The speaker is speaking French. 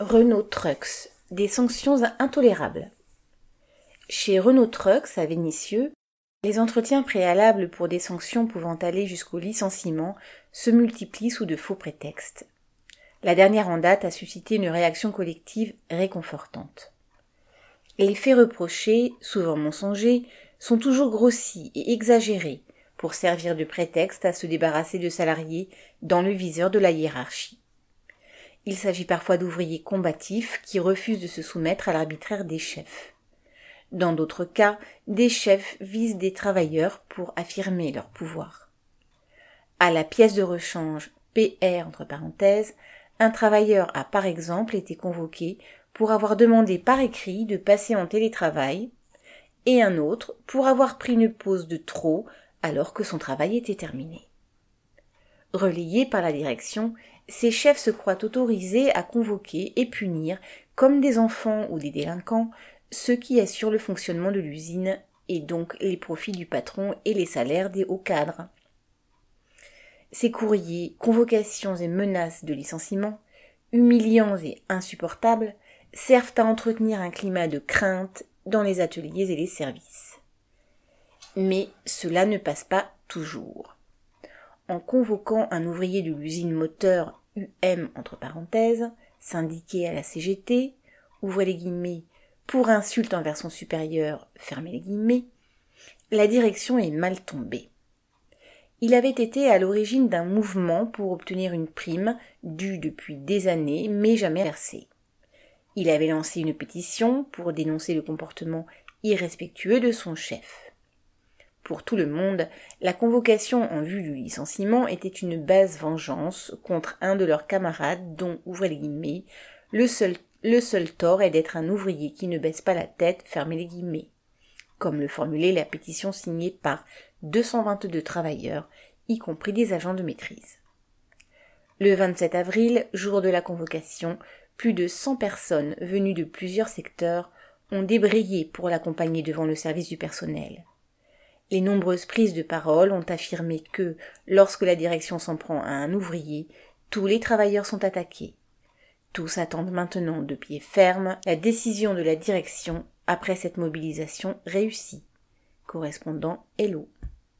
Renault Trucks, des sanctions intolérables. Chez Renault Trucks à Vénissieux, les entretiens préalables pour des sanctions pouvant aller jusqu'au licenciement se multiplient sous de faux prétextes. La dernière en date a suscité une réaction collective réconfortante. Les faits reprochés, souvent mensongers, sont toujours grossis et exagérés pour servir de prétexte à se débarrasser de salariés dans le viseur de la hiérarchie. Il s'agit parfois d'ouvriers combatifs qui refusent de se soumettre à l'arbitraire des chefs. Dans d'autres cas, des chefs visent des travailleurs pour affirmer leur pouvoir. À la pièce de rechange PR un travailleur a par exemple été convoqué pour avoir demandé par écrit de passer en télétravail et un autre pour avoir pris une pause de trop alors que son travail était terminé. Relayés par la direction, ces chefs se croient autorisés à convoquer et punir, comme des enfants ou des délinquants, ceux qui assurent le fonctionnement de l'usine et donc les profits du patron et les salaires des hauts cadres. Ces courriers, convocations et menaces de licenciement, humiliants et insupportables, servent à entretenir un climat de crainte dans les ateliers et les services. Mais cela ne passe pas toujours en convoquant un ouvrier de l'usine moteur UM entre parenthèses, syndiqué à la CGT, ouvrez les guillemets, pour insulte envers son supérieur, fermez les guillemets, la direction est mal tombée. Il avait été à l'origine d'un mouvement pour obtenir une prime due depuis des années mais jamais versée. Il avait lancé une pétition pour dénoncer le comportement irrespectueux de son chef. Pour tout le monde, la convocation en vue du licenciement était une basse vengeance contre un de leurs camarades dont, ouvrez les guillemets, le seul, le seul tort est d'être un ouvrier qui ne baisse pas la tête, fermez les guillemets. Comme le formulait la pétition signée par 222 travailleurs, y compris des agents de maîtrise. Le 27 avril, jour de la convocation, plus de 100 personnes venues de plusieurs secteurs ont débrayé pour l'accompagner devant le service du personnel. Les nombreuses prises de parole ont affirmé que, lorsque la direction s'en prend à un ouvrier, tous les travailleurs sont attaqués. Tous attendent maintenant de pied ferme la décision de la direction après cette mobilisation réussie. Correspondant Hello.